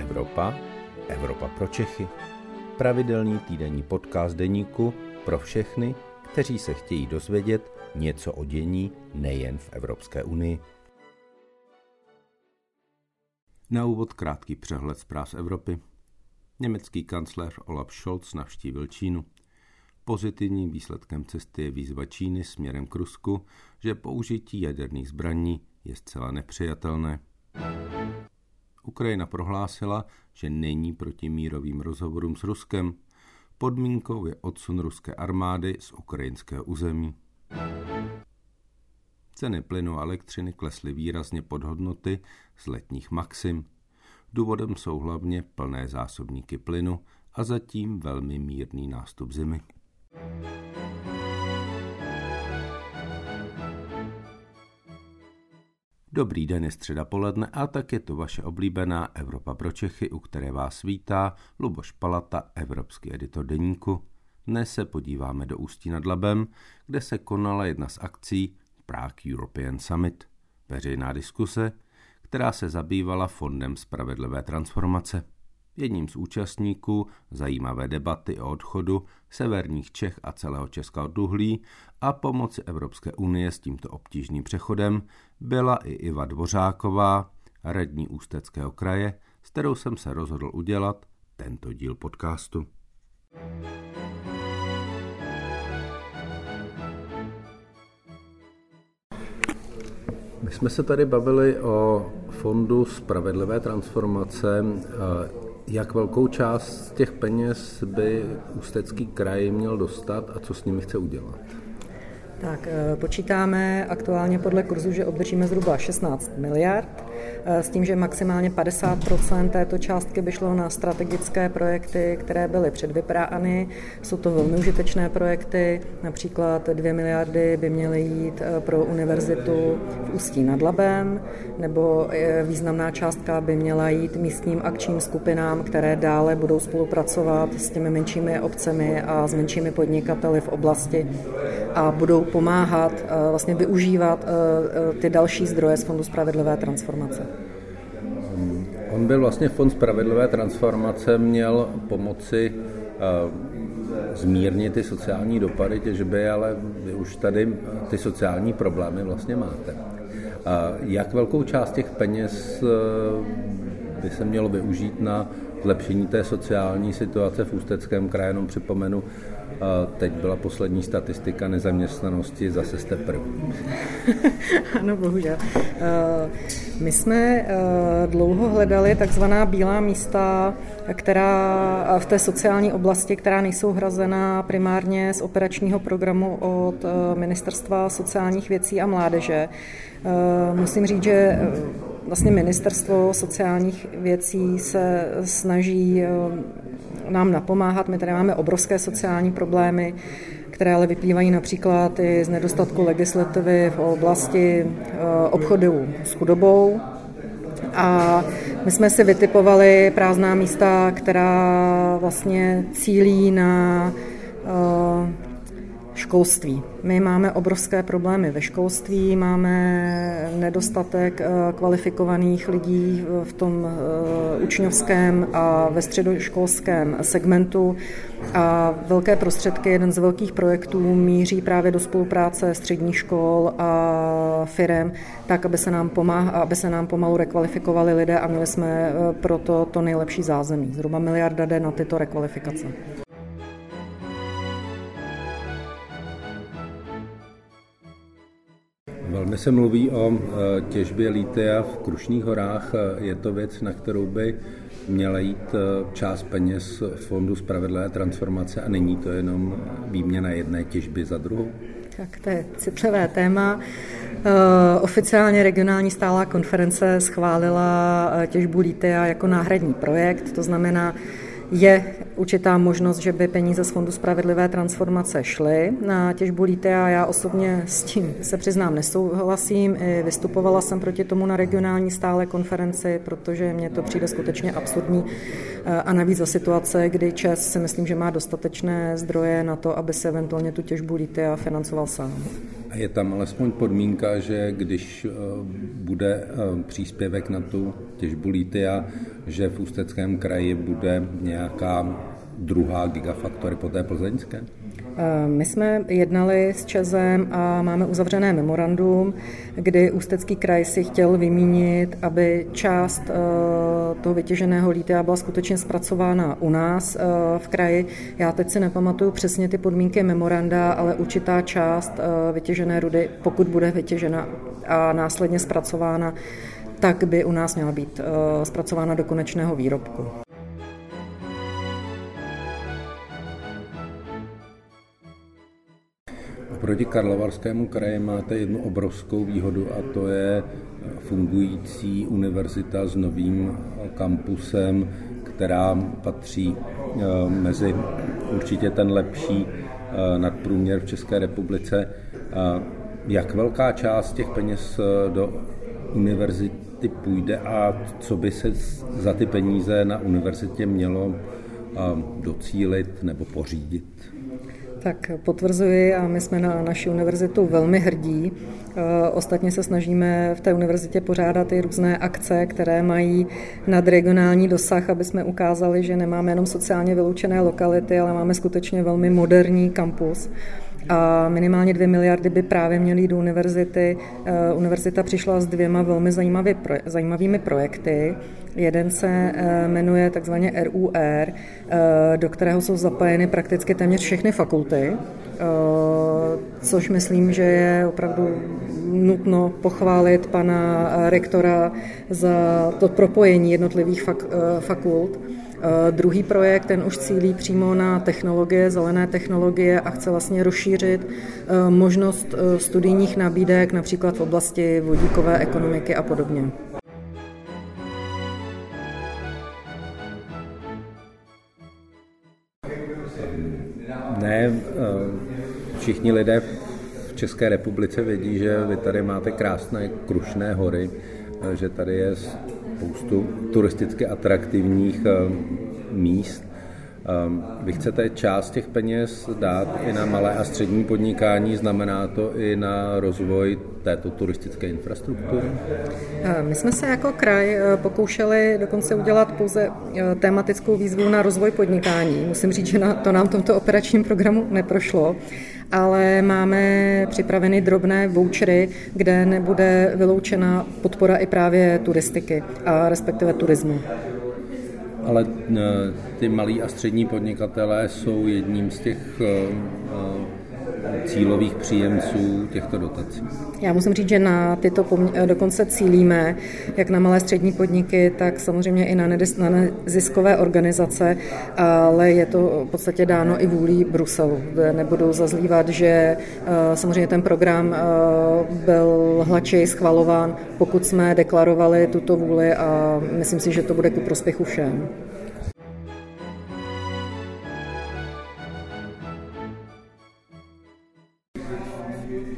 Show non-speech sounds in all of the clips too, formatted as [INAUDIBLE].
Evropa, Evropa pro Čechy. Pravidelný týdenní podcast deníku pro všechny, kteří se chtějí dozvědět něco o dění nejen v Evropské unii. Na úvod krátký přehled zpráv z Evropy. Německý kancléř Olaf Scholz navštívil Čínu. Pozitivním výsledkem cesty je výzva Číny směrem k Rusku, že použití jaderných zbraní je zcela nepřijatelné. Ukrajina prohlásila, že není proti mírovým rozhovorům s Ruskem. Podmínkou je odsun ruské armády z ukrajinského území. Ceny plynu a elektřiny klesly výrazně pod hodnoty z letních maxim. Důvodem jsou hlavně plné zásobníky plynu a zatím velmi mírný nástup zimy. Dobrý den, je středa poledne a tak je to vaše oblíbená Evropa pro Čechy, u které vás vítá Luboš Palata, evropský editor deníku. Dnes se podíváme do Ústí nad Labem, kde se konala jedna z akcí Prague European Summit. Veřejná diskuse, která se zabývala Fondem spravedlivé transformace. Jedním z účastníků zajímavé debaty o odchodu severních Čech a celého Česka od uhlí a pomoci Evropské unie s tímto obtížným přechodem byla i Iva Dvořáková, radní Ústeckého kraje, s kterou jsem se rozhodl udělat tento díl podcastu. My jsme se tady bavili o Fondu spravedlivé transformace jak velkou část těch peněz by Ústecký kraj měl dostat a co s nimi chce udělat? Tak eh, počítáme aktuálně podle kurzu, že obdržíme zhruba 16 miliard. Eh, s tím, že maximálně 50% této částky by šlo na strategické projekty, které byly předvyprány. Jsou to velmi užitečné projekty, například 2 miliardy by měly jít eh, pro univerzitu v Ústí nad Labem, nebo eh, významná částka by měla jít místním akčním skupinám, které dále budou spolupracovat s těmi menšími obcemi a s menšími podnikateli v oblasti a budou pomáhat vlastně využívat ty další zdroje z Fondu spravedlivé transformace. On byl vlastně Fond spravedlivé transformace, měl pomoci uh, zmírnit ty sociální dopady těžby, ale vy už tady ty sociální problémy vlastně máte. Jak velkou část těch peněz uh, by se mělo využít na zlepšení té sociální situace v Ústeckém kraji, jenom připomenu, Teď byla poslední statistika nezaměstnanosti, zase jste první. [LAUGHS] ano, bohužel. My jsme dlouho hledali takzvaná bílá místa, která v té sociální oblasti, která nejsou hrazená primárně z operačního programu od Ministerstva sociálních věcí a mládeže. Musím říct, že vlastně Ministerstvo sociálních věcí se snaží nám napomáhat. My tady máme obrovské sociální problémy, které ale vyplývají například i z nedostatku legislativy v oblasti eh, obchodu s chudobou. A my jsme si vytipovali prázdná místa, která vlastně cílí na eh, školství. My máme obrovské problémy ve školství, máme nedostatek eh, kvalifikovaných lidí v tom eh, učňovském a ve středoškolském segmentu a velké prostředky, jeden z velkých projektů míří právě do spolupráce středních škol a firem, tak, aby se nám, pomáha, aby se nám pomalu rekvalifikovali lidé a měli jsme eh, proto to nejlepší zázemí. Zhruba miliarda jde na tyto rekvalifikace. Velmi se mluví o e, těžbě lítia v Krušných horách. E, je to věc, na kterou by měla jít e, část peněz Fondu spravedlivé transformace a není to jenom výměna jedné těžby za druhou? Tak to je citlivé téma. Oficiálně regionální stálá konference schválila těžbu lítia jako náhradní projekt, to znamená, je určitá možnost, že by peníze z Fondu spravedlivé transformace šly na těžbu lítia. Já osobně s tím se přiznám nesouhlasím. Vystupovala jsem proti tomu na regionální stále konferenci, protože mně to přijde skutečně absurdní. A navíc za situace, kdy Čes si myslím, že má dostatečné zdroje na to, aby se eventuálně tu těžbu lítia financoval sám. A je tam alespoň podmínka, že když eh, bude eh, příspěvek na tu těžbu lítia, že v Ústeckém kraji bude nějaká druhá gigafaktory po té plzeňské? Eh, my jsme jednali s Čezem a máme uzavřené memorandum, kdy Ústecký kraj si chtěl vymínit, aby část eh, toho vytěženého lítia byla skutečně zpracována u nás eh, v kraji. Já teď si nepamatuju přesně ty podmínky memoranda, ale určitá část vytěžené rudy, pokud bude vytěžena a následně zpracována, tak by u nás měla být zpracována do konečného výrobku. Oproti Karlovarskému kraji máte jednu obrovskou výhodu a to je fungující univerzita s novým kampusem, která patří eh, mezi určitě ten lepší eh, nadprůměr v České republice. Jak velká část těch peněz eh, do univerzity půjde a co by se za ty peníze na univerzitě mělo docílit nebo pořídit? Tak potvrzuji a my jsme na naši univerzitu velmi hrdí. Eh, ostatně se snažíme v té univerzitě pořádat i různé akce, které mají nadregionální dosah, aby jsme ukázali, že nemáme jenom sociálně vyloučené lokality, ale máme skutečně velmi moderní kampus a minimálně dvě miliardy by právě měly jít do univerzity. Eh, univerzita přišla s dvěma velmi zajímavými projekty. Jeden se eh, jmenuje takzvaně RUR, eh, do kterého jsou zapojeny prakticky téměř všechny fakulty, což myslím, že je opravdu nutno pochválit pana rektora za to propojení jednotlivých fakult. Eh, druhý projekt, ten už cílí přímo na technologie, zelené technologie a chce vlastně rozšířit eh, možnost eh, studijních nabídek například v oblasti vodíkové ekonomiky a podobně. Ne, všichni lidé v České republice vědí, že vy tady máte krásné krušné hory, že tady je spoustu turisticky atraktivních eh, míst. Ehm, vy chcete část těch peněz dát i na malé a střední podnikání, znamená to i na rozvoj této turistické infrastruktury? Eh, my jsme se jako kraj eh, pokoušeli dokonce udělat pouze tematickou výzvu na rozvoj podnikání. Musím říct, že to nám v tomto operačním programu neprošlo ale máme připraveny drobné vouchery, kde nebude vyloučena podpora i právě turistiky a respektive turismu. Ale ty malí a střední podnikatelé jsou jedním z těch cílových příjemců těchto dotací? Já musím říct, že na tyto pomě- dokonce cílíme, jak na malé střední podniky, tak samozřejmě i na, na neziskové organizace, ale je to v podstatě dáno i vůlí Bruselu. Nebudu zazlívat, že eh, samozřejmě ten program eh, byl hladčej schvalován, pokud jsme deklarovali tuto vůli a myslím si, že to bude ku prospěchu všem.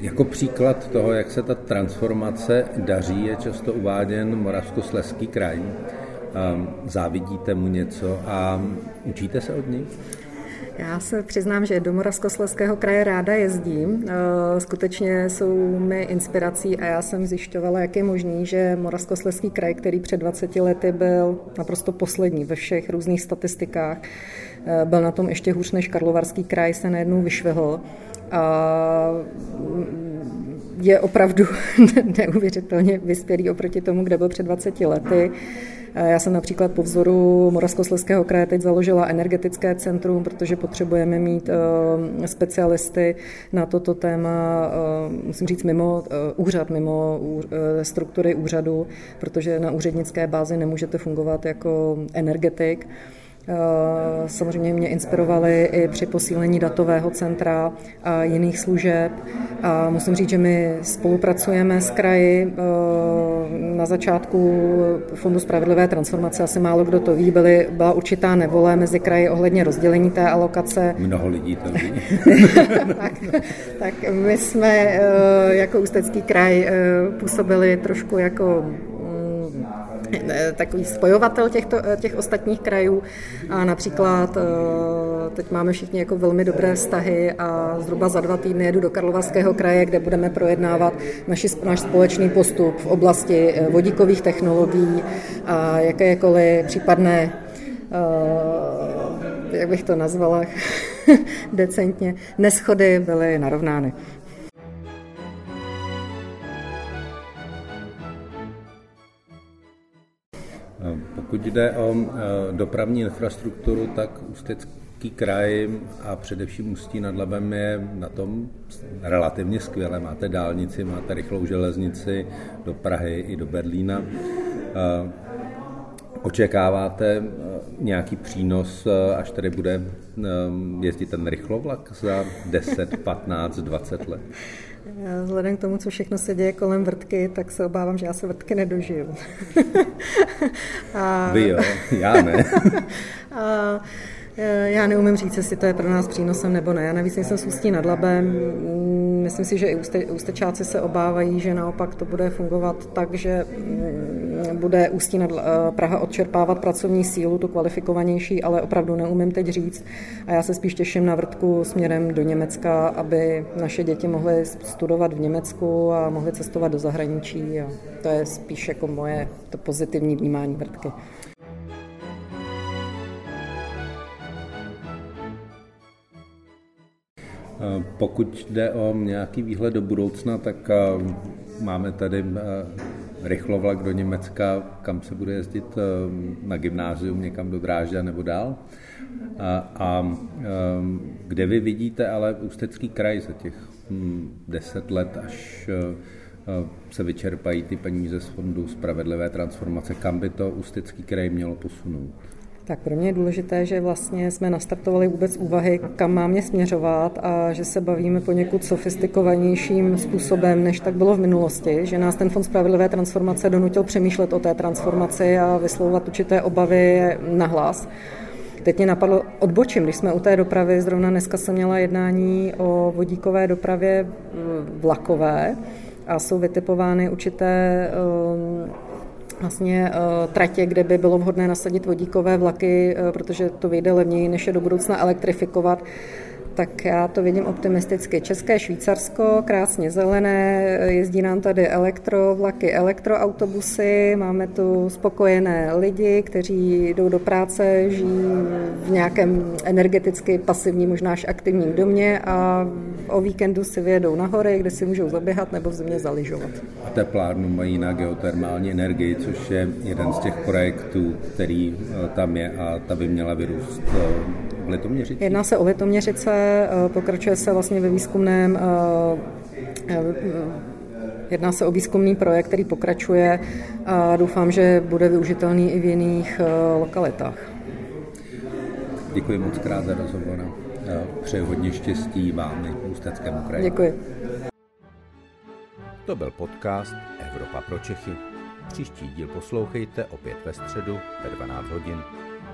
Jako příklad toho, jak se ta transformace daří, je často uváděn Moravskosleský kraj. Ehm, závidíte mu něco a učíte se od něj? Já se přiznám, že do Moravskosleského kraje ráda jezdím. Ehm, skutečně jsou mi inspirací a já jsem zjišťovala, jak je možný, že Moravskosleský kraj, který před 20 lety byl naprosto poslední ve všech různých statistikách, ehm, byl na tom ještě hůř než Karlovarský kraj, se najednou vyšvihl a je opravdu [LAUGHS] neuvěřitelně vyspělý oproti tomu, kde byl před 20 lety. Já jsem například po vzoru Moravskoslezského kraje teď založila energetické centrum, protože potřebujeme mít eh, specialisty na toto téma, eh, musím říct, mimo eh, úřad, mimo struktury úřadu, protože na úřednické bázi nemůžete fungovat jako energetik. Eh, samozřejmě mě inspirovali i při posílení datového centra a jiných služeb. A musím říct, že my spolupracujeme s kraji. Eh, na začátku Fondu spravedlivé transformace, asi málo kdo to ví, byly, byla určitá nevole mezi kraji ohledně rozdělení té alokace. Mnoho lidí to ví. [LAUGHS] tak, tak my jsme eh, jako Ústecký kraj působili trošku jako takový spojovatel těchto, těch ostatních krajů. A například teď máme všichni jako velmi dobré vztahy a zhruba za dva týdny jedu do Karlovarského kraje, kde budeme projednávat naši, náš společný postup v oblasti vodíkových technologií a jakékoliv případné jak bych to nazvala [LAUGHS] decentně, neschody byly narovnány. Pokud jde o dopravní infrastrukturu, tak Ústecký kraj a především Ústí nad Labem je na tom relativně skvěle. Máte dálnici, máte rychlou železnici do Prahy i do Berlína. Očekáváte nějaký přínos, až tady bude jezdit ten rychlovlak za 10, 15, 20 let? Vzhledem k tomu, co všechno se děje kolem vrtky, tak se obávám, že já se vrtky nedožiju. [LAUGHS] a... Vy jo, já ne. [LAUGHS] a... Eh, já neumím říct, jestli to je pro nás přínosem nebo ne. Já navíc jsem z Ústí nad Labem. Myslím si, že i ústečáci se obávají, že naopak to bude fungovat tak, že mm, bude Ústí nad eh, Praha odčerpávat pracovní sílu, tu kvalifikovanější, ale opravdu neumím teď říct. A já se spíš těším na vrtku směrem do Německa, aby naše děti mohly studovat v Německu a mohly cestovat do zahraničí. A to je spíš jako moje to pozitivní vnímání vrtky. Eh, pokud jde o nějaký výhled do budoucna, tak eh, máme tady rychlovlak do Německa, kam se bude jezdit na gymnázium, někam do Drážďa nebo dál. A, a kde vy vidíte ale Ústecký kraj za těch hm, deset let, až se vyčerpají ty peníze z fondu spravedlivé transformace, kam by to Ústecký kraj mělo posunout? Tak pro mě je důležité, že vlastně jsme nastartovali vůbec úvahy, kam máme směřovat a že se bavíme poněkud sofistikovanějším způsobem, než tak bylo v minulosti, že nás ten Fond spravedlivé transformace donutil přemýšlet o té transformaci a vyslovovat určité obavy na hlas. Teď mě napadlo odbočím, když jsme u té dopravy, zrovna dneska jsem měla jednání o vodíkové dopravě vlakové a jsou vytipovány určité um, vlastně uh, tratě, kde by bylo vhodné nasadit vodíkové vlaky, uh, protože to vyjde levněji, než je do budoucna elektrifikovat tak já to vidím optimisticky. České Švýcarsko, krásně zelené, jezdí nám tady elektrovlaky, elektroautobusy, máme tu spokojené lidi, kteří jdou do práce, žijí v nějakém energeticky pasivním, možná až aktivním domě a o víkendu si vyjedou na hory, kde si můžou zaběhat nebo v zimě zaližovat. A teplárnu mají na geotermální energii, což je jeden z těch projektů, který eh, tam je a ta by měla vyrůst v Litoměřici? Jedná se o Litoměřice, eh, pokračuje se vlastně ve výzkumném eh, eh, Jedná se o výzkumný projekt, který pokračuje a doufám, že bude využitelný i v jiných lokalitách. Děkuji moc krát za rozhovor. Přeji hodně štěstí vám i Ústeckému kraji. Děkuji. To byl podcast Evropa pro Čechy. Příští díl poslouchejte opět ve středu ve 12 hodin.